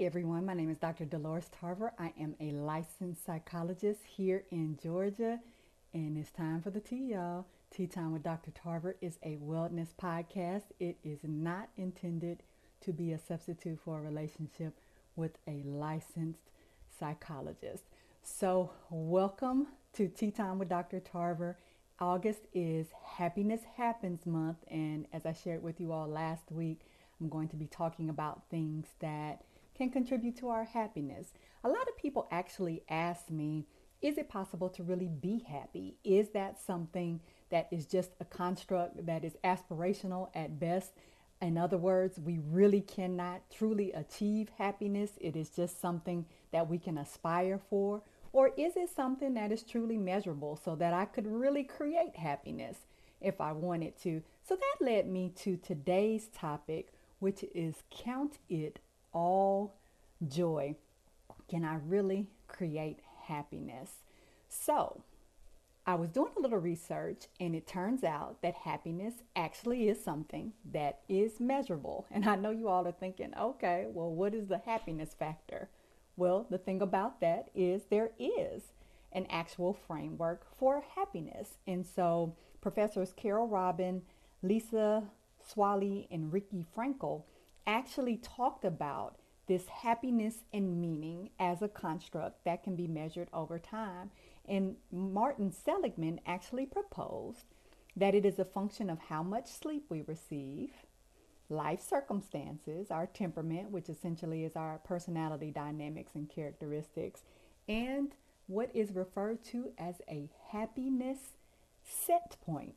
Everyone, my name is Dr. Dolores Tarver. I am a licensed psychologist here in Georgia, and it's time for the tea, y'all. Tea Time with Dr. Tarver is a wellness podcast. It is not intended to be a substitute for a relationship with a licensed psychologist. So, welcome to Tea Time with Dr. Tarver. August is Happiness Happens Month, and as I shared with you all last week, I'm going to be talking about things that can contribute to our happiness. A lot of people actually ask me, is it possible to really be happy? Is that something that is just a construct that is aspirational at best? In other words, we really cannot truly achieve happiness. It is just something that we can aspire for. Or is it something that is truly measurable so that I could really create happiness if I wanted to? So that led me to today's topic, which is count it all joy. Can I really create happiness? So, I was doing a little research and it turns out that happiness actually is something that is measurable. And I know you all are thinking, okay, well, what is the happiness factor? Well, the thing about that is there is an actual framework for happiness. And so, professors Carol Robin, Lisa Swaley, and Ricky Frankel actually talked about this happiness and meaning as a construct that can be measured over time. And Martin Seligman actually proposed that it is a function of how much sleep we receive, life circumstances, our temperament, which essentially is our personality dynamics and characteristics, and what is referred to as a happiness set point.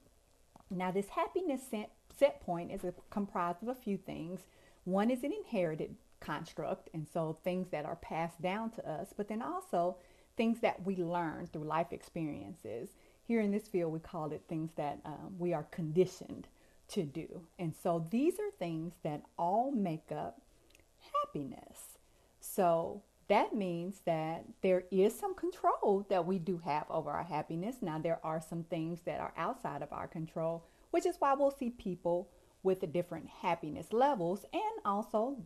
Now, this happiness set, set point is a, comprised of a few things. One is an inherited construct, and so things that are passed down to us, but then also things that we learn through life experiences. Here in this field, we call it things that um, we are conditioned to do. And so these are things that all make up happiness. So that means that there is some control that we do have over our happiness. Now, there are some things that are outside of our control, which is why we'll see people with the different happiness levels, and also,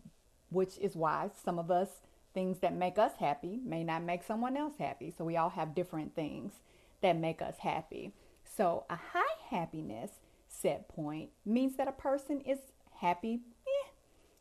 which is why some of us, things that make us happy may not make someone else happy. So we all have different things that make us happy. So a high happiness set point means that a person is happy eh,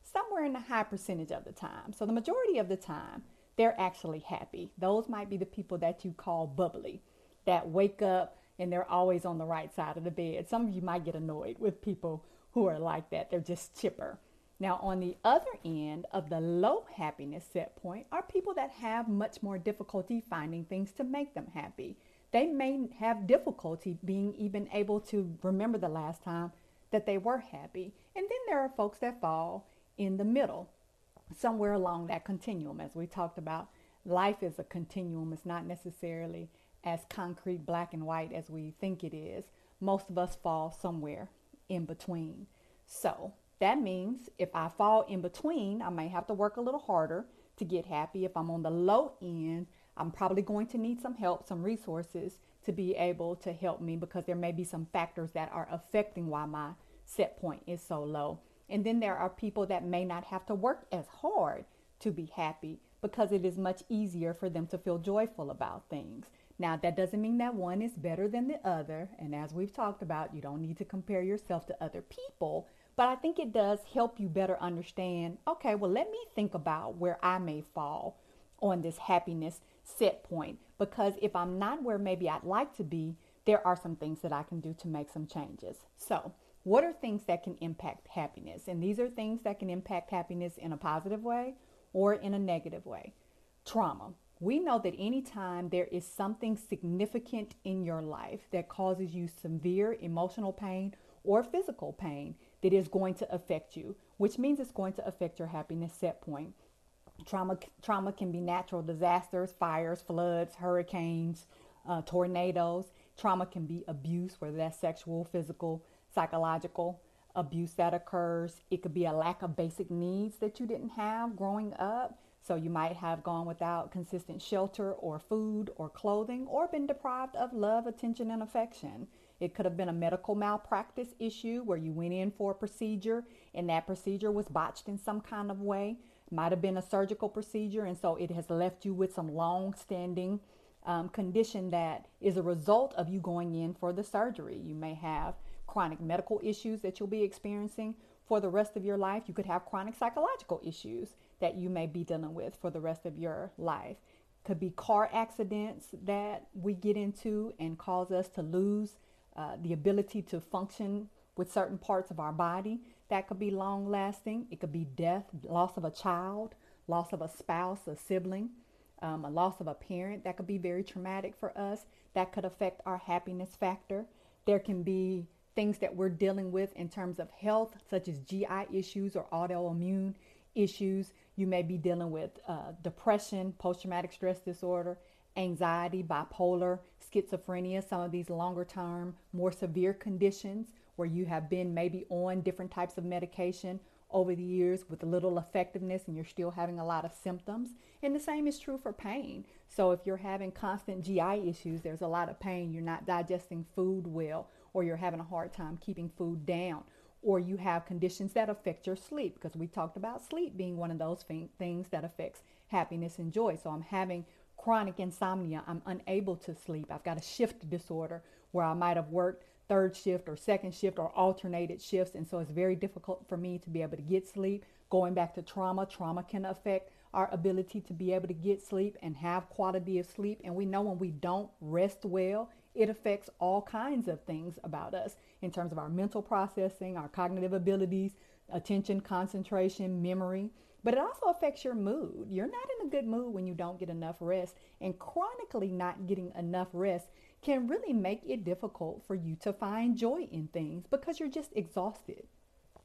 somewhere in the high percentage of the time. So the majority of the time, they're actually happy. Those might be the people that you call bubbly, that wake up and they're always on the right side of the bed. Some of you might get annoyed with people who are like that. They're just chipper. Now, on the other end of the low happiness set point are people that have much more difficulty finding things to make them happy. They may have difficulty being even able to remember the last time that they were happy. And then there are folks that fall in the middle, somewhere along that continuum. As we talked about, life is a continuum, it's not necessarily as concrete, black and white as we think it is. Most of us fall somewhere in between. So that means if I fall in between, I may have to work a little harder to get happy. If I'm on the low end, I'm probably going to need some help, some resources to be able to help me because there may be some factors that are affecting why my set point is so low. And then there are people that may not have to work as hard to be happy because it is much easier for them to feel joyful about things. Now, that doesn't mean that one is better than the other. And as we've talked about, you don't need to compare yourself to other people. But I think it does help you better understand okay, well, let me think about where I may fall on this happiness set point. Because if I'm not where maybe I'd like to be, there are some things that I can do to make some changes. So, what are things that can impact happiness? And these are things that can impact happiness in a positive way or in a negative way. Trauma we know that anytime there is something significant in your life that causes you severe emotional pain or physical pain that is going to affect you, which means it's going to affect your happiness set point. Trauma, trauma can be natural disasters, fires, floods, hurricanes, uh, tornadoes. Trauma can be abuse, whether that's sexual, physical, psychological abuse that occurs. It could be a lack of basic needs that you didn't have growing up. So you might have gone without consistent shelter or food or clothing or been deprived of love, attention, and affection. It could have been a medical malpractice issue where you went in for a procedure and that procedure was botched in some kind of way. It Might have been a surgical procedure, and so it has left you with some long standing um, condition that is a result of you going in for the surgery. You may have chronic medical issues that you'll be experiencing for the rest of your life. You could have chronic psychological issues that you may be dealing with for the rest of your life. Could be car accidents that we get into and cause us to lose uh, the ability to function with certain parts of our body. That could be long lasting. It could be death, loss of a child, loss of a spouse, a sibling, um, a loss of a parent. That could be very traumatic for us. That could affect our happiness factor. There can be things that we're dealing with in terms of health, such as GI issues or autoimmune issues. You may be dealing with uh, depression, post traumatic stress disorder, anxiety, bipolar, schizophrenia, some of these longer term, more severe conditions where you have been maybe on different types of medication over the years with little effectiveness and you're still having a lot of symptoms. And the same is true for pain. So if you're having constant GI issues, there's a lot of pain, you're not digesting food well, or you're having a hard time keeping food down, or you have conditions that affect your sleep because we talked about sleep being one of those things that affects happiness and joy. So I'm having chronic insomnia. I'm unable to sleep. I've got a shift disorder where I might have worked third shift or second shift or alternated shifts. And so it's very difficult for me to be able to get sleep. Going back to trauma, trauma can affect our ability to be able to get sleep and have quality of sleep. And we know when we don't rest well, it affects all kinds of things about us in terms of our mental processing, our cognitive abilities, attention, concentration, memory. But it also affects your mood. You're not in a good mood when you don't get enough rest. And chronically not getting enough rest can really make it difficult for you to find joy in things because you're just exhausted.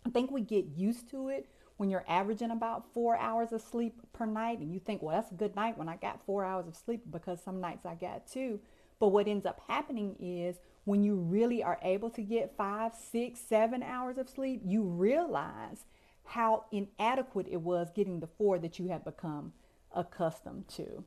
I think we get used to it when you're averaging about four hours of sleep per night and you think, well, that's a good night when I got four hours of sleep because some nights I got two. But what ends up happening is when you really are able to get five, six, seven hours of sleep, you realize how inadequate it was getting the four that you had become accustomed to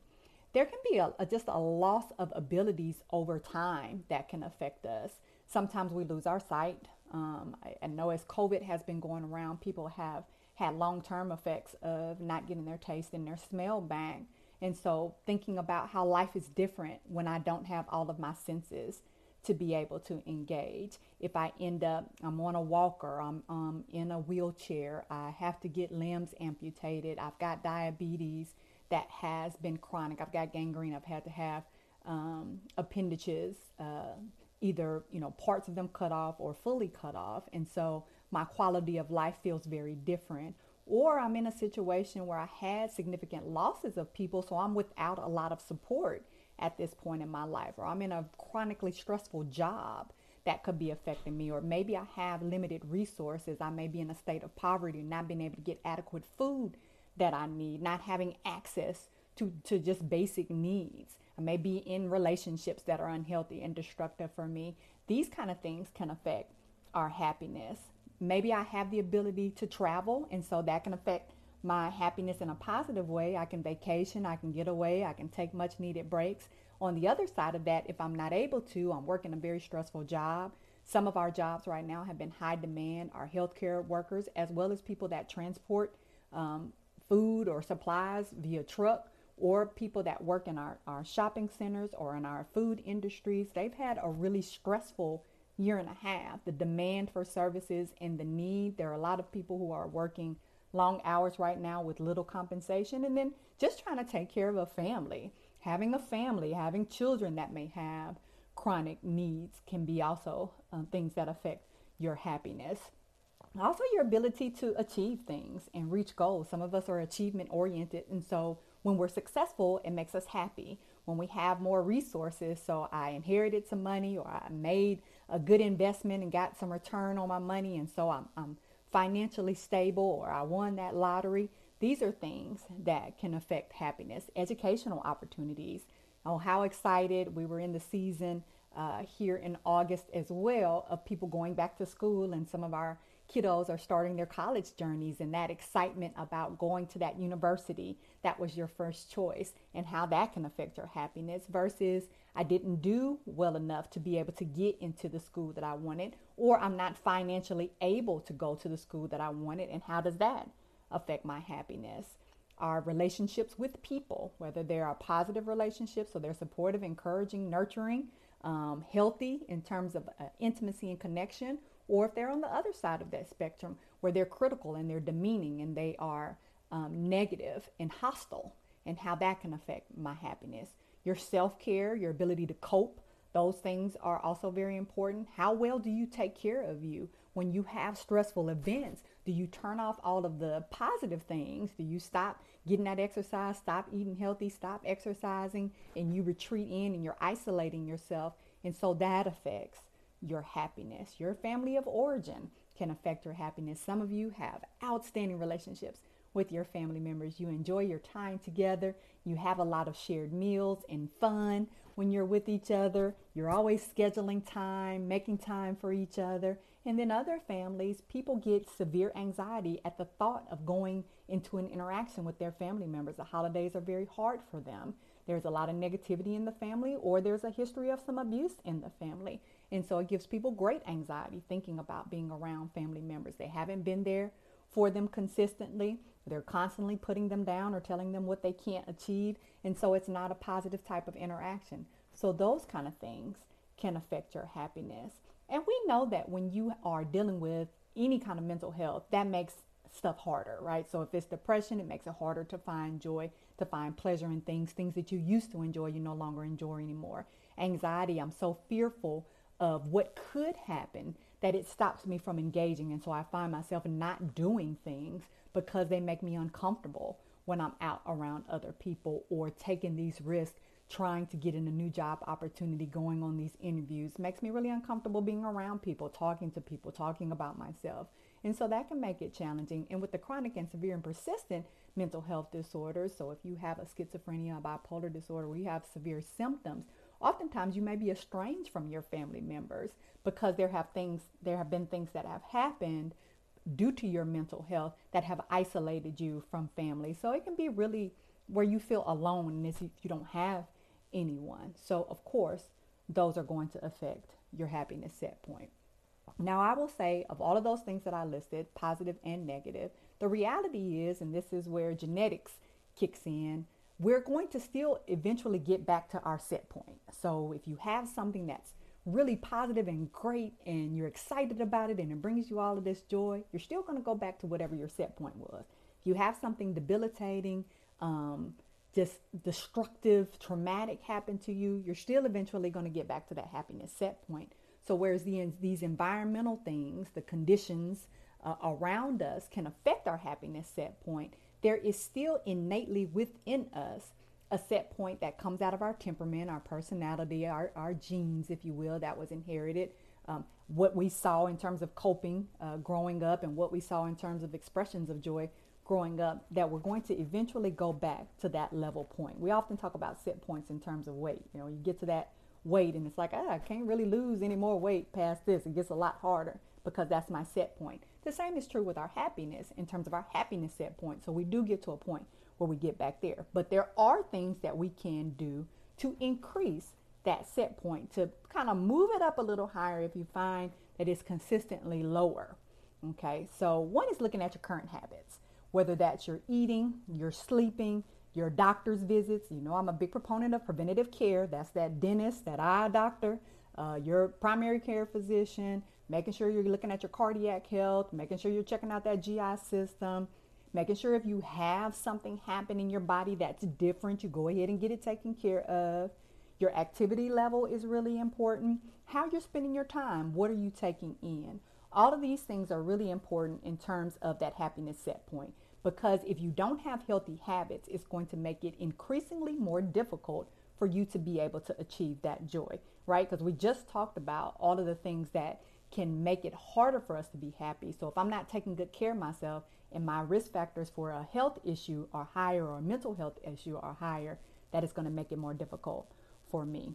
there can be a, a, just a loss of abilities over time that can affect us. Sometimes we lose our sight. Um, I, I, know as COVID has been going around, people have had long term effects of not getting their taste and their smell back. And so, thinking about how life is different when I don't have all of my senses to be able to engage. If I end up, I'm on a walker, I'm um, in a wheelchair, I have to get limbs amputated, I've got diabetes that has been chronic. I've got gangrene. I've had to have um, appendages, uh, either you know parts of them cut off or fully cut off, and so my quality of life feels very different. Or I'm in a situation where I had significant losses of people, so I'm without a lot of support at this point in my life, or I'm in a chronically stressful job that could be affecting me, or maybe I have limited resources. I may be in a state of poverty, not being able to get adequate food that I need, not having access to, to just basic needs. I may be in relationships that are unhealthy and destructive for me. These kind of things can affect our happiness. Maybe I have the ability to travel, and so that can affect my happiness in a positive way. I can vacation, I can get away, I can take much needed breaks. On the other side of that, if I'm not able to, I'm working a very stressful job. Some of our jobs right now have been high demand. Our healthcare workers, as well as people that transport um, food or supplies via truck or people that work in our, our shopping centers or in our food industries, they've had a really stressful year and a half. The demand for services and the need, there are a lot of people who are working long hours right now with little compensation and then just trying to take care of a family. Having a family, having children that may have chronic needs can be also uh, things that affect your happiness. Also, your ability to achieve things and reach goals. Some of us are achievement oriented, and so when we're successful, it makes us happy. When we have more resources, so I inherited some money or I made a good investment and got some return on my money, and so I'm, I'm financially stable or I won that lottery. These are things that can affect happiness. Educational opportunities. Oh, how excited we were in the season uh, here in August as well of people going back to school and some of our kiddos are starting their college journeys and that excitement about going to that university that was your first choice and how that can affect your happiness versus I didn't do well enough to be able to get into the school that I wanted or I'm not financially able to go to the school that I wanted and how does that affect my happiness? Our relationships with people, whether they are positive relationships, so they're supportive, encouraging, nurturing, um, healthy in terms of uh, intimacy and connection, or if they're on the other side of that spectrum where they're critical and they're demeaning and they are um, negative and hostile, and how that can affect my happiness. Your self care, your ability to cope, those things are also very important. How well do you take care of you when you have stressful events? Do you turn off all of the positive things? Do you stop getting that exercise, stop eating healthy, stop exercising, and you retreat in and you're isolating yourself? And so that affects your happiness. Your family of origin can affect your happiness. Some of you have outstanding relationships with your family members. You enjoy your time together. You have a lot of shared meals and fun when you're with each other. You're always scheduling time, making time for each other. And then other families, people get severe anxiety at the thought of going into an interaction with their family members. The holidays are very hard for them. There's a lot of negativity in the family, or there's a history of some abuse in the family. And so it gives people great anxiety thinking about being around family members. They haven't been there for them consistently. They're constantly putting them down or telling them what they can't achieve. And so it's not a positive type of interaction. So those kind of things can affect your happiness. And we know that when you are dealing with any kind of mental health, that makes stuff harder, right? So if it's depression, it makes it harder to find joy, to find pleasure in things, things that you used to enjoy, you no longer enjoy anymore. Anxiety, I'm so fearful of what could happen that it stops me from engaging. And so I find myself not doing things because they make me uncomfortable when I'm out around other people or taking these risks trying to get in a new job opportunity, going on these interviews makes me really uncomfortable being around people, talking to people, talking about myself. And so that can make it challenging. And with the chronic and severe and persistent mental health disorders, so if you have a schizophrenia, a bipolar disorder, where you have severe symptoms, oftentimes you may be estranged from your family members because there have things there have been things that have happened due to your mental health that have isolated you from family. So it can be really where you feel alone if you don't have anyone. So, of course, those are going to affect your happiness set point. Now, I will say, of all of those things that I listed, positive and negative, the reality is, and this is where genetics kicks in, we're going to still eventually get back to our set point. So, if you have something that's really positive and great and you're excited about it and it brings you all of this joy, you're still going to go back to whatever your set point was. If you have something debilitating, um, just destructive, traumatic happen to you, you're still eventually going to get back to that happiness set point. So, whereas the, these environmental things, the conditions uh, around us can affect our happiness set point, there is still innately within us a set point that comes out of our temperament, our personality, our, our genes, if you will, that was inherited. Um, what we saw in terms of coping uh, growing up and what we saw in terms of expressions of joy growing up that we're going to eventually go back to that level point. We often talk about set points in terms of weight. You know, you get to that weight and it's like, ah, I can't really lose any more weight past this. It gets a lot harder because that's my set point. The same is true with our happiness in terms of our happiness set point. So we do get to a point where we get back there. But there are things that we can do to increase that set point, to kind of move it up a little higher if you find that it's consistently lower. Okay, so one is looking at your current habits whether that's your eating, your sleeping, your doctor's visits. You know, I'm a big proponent of preventative care. That's that dentist, that eye doctor, uh, your primary care physician, making sure you're looking at your cardiac health, making sure you're checking out that GI system, making sure if you have something happen in your body that's different, you go ahead and get it taken care of. Your activity level is really important. How you're spending your time, what are you taking in? All of these things are really important in terms of that happiness set point because if you don't have healthy habits, it's going to make it increasingly more difficult for you to be able to achieve that joy, right? Because we just talked about all of the things that can make it harder for us to be happy. So if I'm not taking good care of myself and my risk factors for a health issue are higher or a mental health issue are higher, that is going to make it more difficult for me.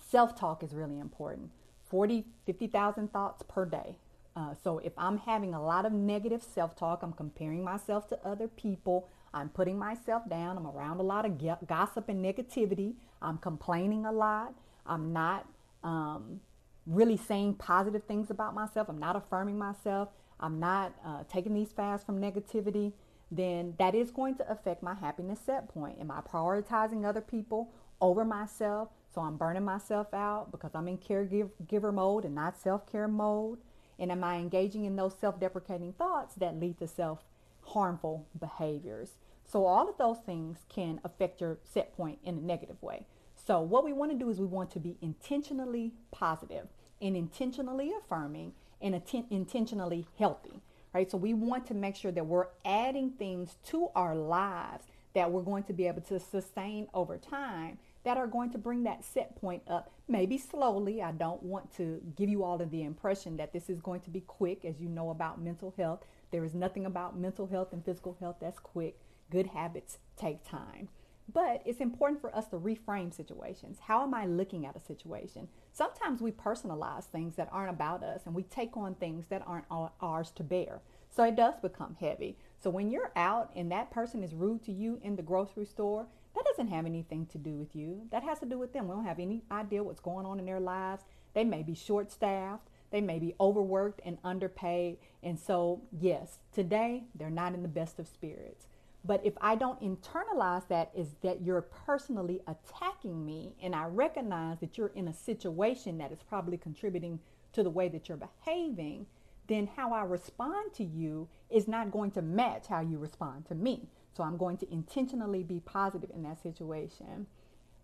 Self talk is really important. 40, 50,000 thoughts per day Uh, so if I'm having a lot of negative self talk, I'm comparing myself to other people, I'm putting myself down, I'm around a lot of gossip and negativity, I'm complaining a lot, I'm not um, really saying positive things about myself, I'm not affirming myself, I'm not uh, taking these fasts from negativity, then that is going to affect my happiness set point. Am I prioritizing other people over myself? So I'm burning myself out because I'm in caregiver mode and not self care mode. And am I engaging in those self deprecating thoughts that lead to self harmful behaviors? So all of those things can affect your set point in a negative way. So what we want to do is we want to be intentionally positive and intentionally affirming and atten- intentionally healthy. Right? So we want to make sure that we're adding things to our lives that we're going to be able to sustain over time that are going to bring that set point up, maybe slowly. I don't want to give you all of the impression that this is going to be quick, as you know about mental health. There is nothing about mental health and physical health that's quick. Good habits take time. But it's important for us to reframe situations. How am I looking at a situation? Sometimes we personalize things that aren't about us and we take on things that aren't ours to bear. So it does become heavy. So when you're out and that person is rude to you in the grocery store, that doesn't have anything to do with you. That has to do with them. We don't have any idea what's going on in their lives. They may be short staffed, they may be overworked and underpaid. And so, yes, today they're not in the best of spirits. But if I don't internalize that is that you're personally attacking me and I recognize that you're in a situation that is probably contributing to the way that you're behaving, then how I respond to you is not going to match how you respond to me. So I'm going to intentionally be positive in that situation.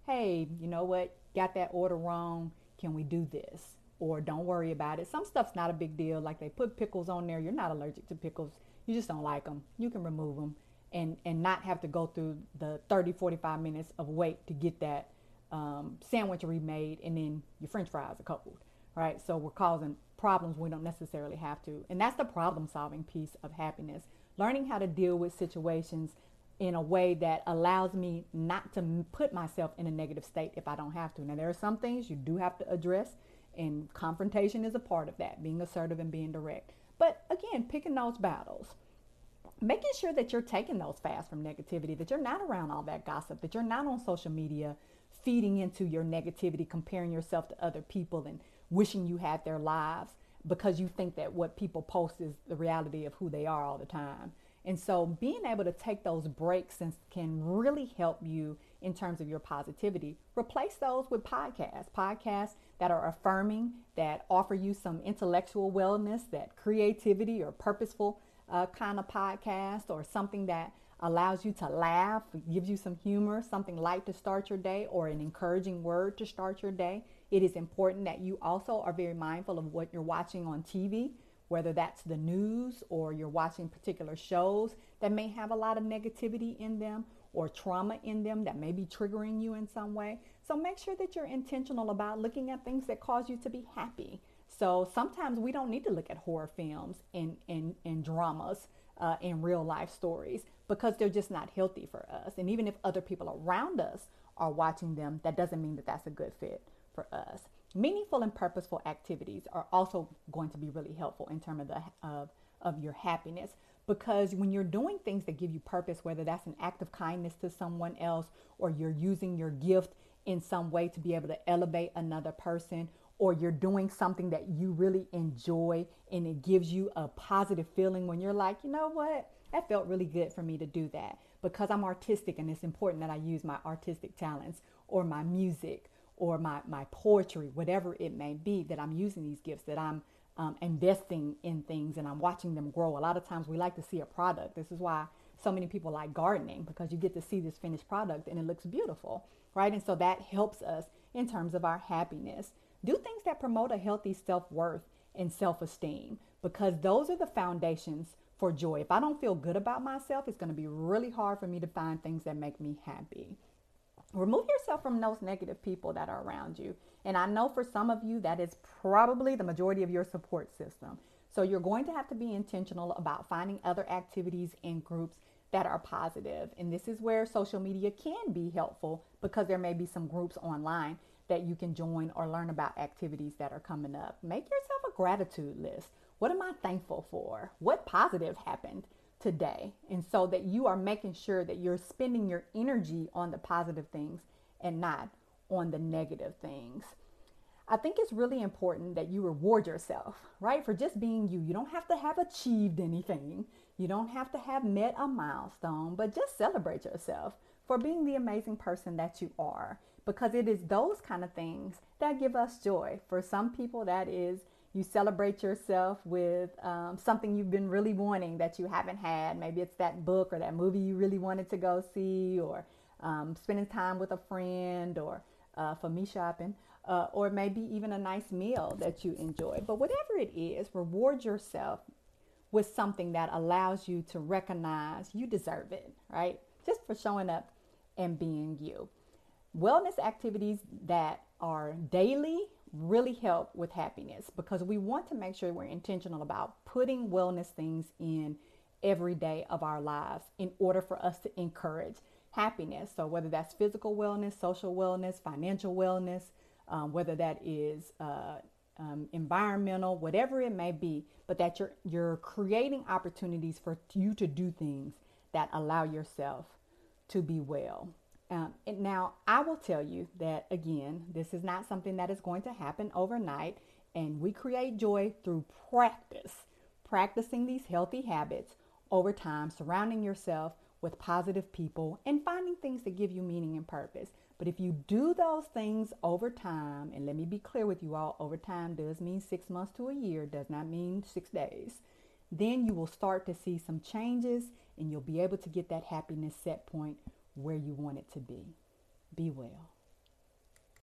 Hey, you know what? Got that order wrong. Can we do this? Or don't worry about it. Some stuff's not a big deal. Like they put pickles on there. You're not allergic to pickles. You just don't like them. You can remove them and, and not have to go through the 30, 45 minutes of wait to get that um, sandwich remade and then your french fries are cold, right? So we're causing problems we don't necessarily have to. And that's the problem solving piece of happiness learning how to deal with situations in a way that allows me not to put myself in a negative state if I don't have to. Now, there are some things you do have to address, and confrontation is a part of that, being assertive and being direct. But again, picking those battles, making sure that you're taking those fasts from negativity, that you're not around all that gossip, that you're not on social media feeding into your negativity, comparing yourself to other people and wishing you had their lives because you think that what people post is the reality of who they are all the time. And so being able to take those breaks can really help you in terms of your positivity. Replace those with podcasts, podcasts that are affirming, that offer you some intellectual wellness, that creativity or purposeful uh, kind of podcast, or something that allows you to laugh, gives you some humor, something light to start your day, or an encouraging word to start your day. It is important that you also are very mindful of what you're watching on TV, whether that's the news or you're watching particular shows that may have a lot of negativity in them or trauma in them that may be triggering you in some way. So make sure that you're intentional about looking at things that cause you to be happy. So sometimes we don't need to look at horror films and, and, and dramas uh, and real life stories because they're just not healthy for us. And even if other people around us are watching them, that doesn't mean that that's a good fit for us. Meaningful and purposeful activities are also going to be really helpful in terms of, the, of, of your happiness because when you're doing things that give you purpose, whether that's an act of kindness to someone else or you're using your gift in some way to be able to elevate another person or you're doing something that you really enjoy and it gives you a positive feeling when you're like, you know what, that felt really good for me to do that because I'm artistic and it's important that I use my artistic talents or my music or my, my poetry, whatever it may be, that I'm using these gifts, that I'm um, investing in things and I'm watching them grow. A lot of times we like to see a product. This is why so many people like gardening because you get to see this finished product and it looks beautiful, right? And so that helps us in terms of our happiness. Do things that promote a healthy self worth and self esteem because those are the foundations for joy. If I don't feel good about myself, it's going to be really hard for me to find things that make me happy. Remove yourself from those negative people that are around you. And I know for some of you, that is probably the majority of your support system. So you're going to have to be intentional about finding other activities and groups that are positive. And this is where social media can be helpful because there may be some groups online that you can join or learn about activities that are coming up. Make yourself a gratitude list. What am I thankful for? What positive happened today? And so that you are making sure that you're spending your energy on the positive things and not on the negative things. I think it's really important that you reward yourself, right? For just being you. You don't have to have achieved anything. You don't have to have met a milestone, but just celebrate yourself for being the amazing person that you are because it is those kind of things that give us joy. For some people, that is you celebrate yourself with um, something you've been really wanting that you haven't had. Maybe it's that book or that movie you really wanted to go see, or um, spending time with a friend, or uh, for me, shopping, uh, or maybe even a nice meal that you enjoy. But whatever it is, reward yourself with something that allows you to recognize you deserve it, right? Just for showing up and being you. Wellness activities that are daily really help with happiness because we want to make sure we're intentional about putting wellness things in every day of our lives in order for us to encourage happiness. So, whether that's physical wellness, social wellness, financial wellness, um, whether that is uh, um, environmental, whatever it may be, but that you're you're creating opportunities for you to do things that allow yourself to be well. Um, and now, I will tell you that again, this is not something that is going to happen overnight, and we create joy through practice, practicing these healthy habits over time, surrounding yourself with positive people, and finding things that give you meaning and purpose. But if you do those things over time, and let me be clear with you all, over time does mean six months to a year, does not mean six days, then you will start to see some changes and you'll be able to get that happiness set point where you want it to be. Be well.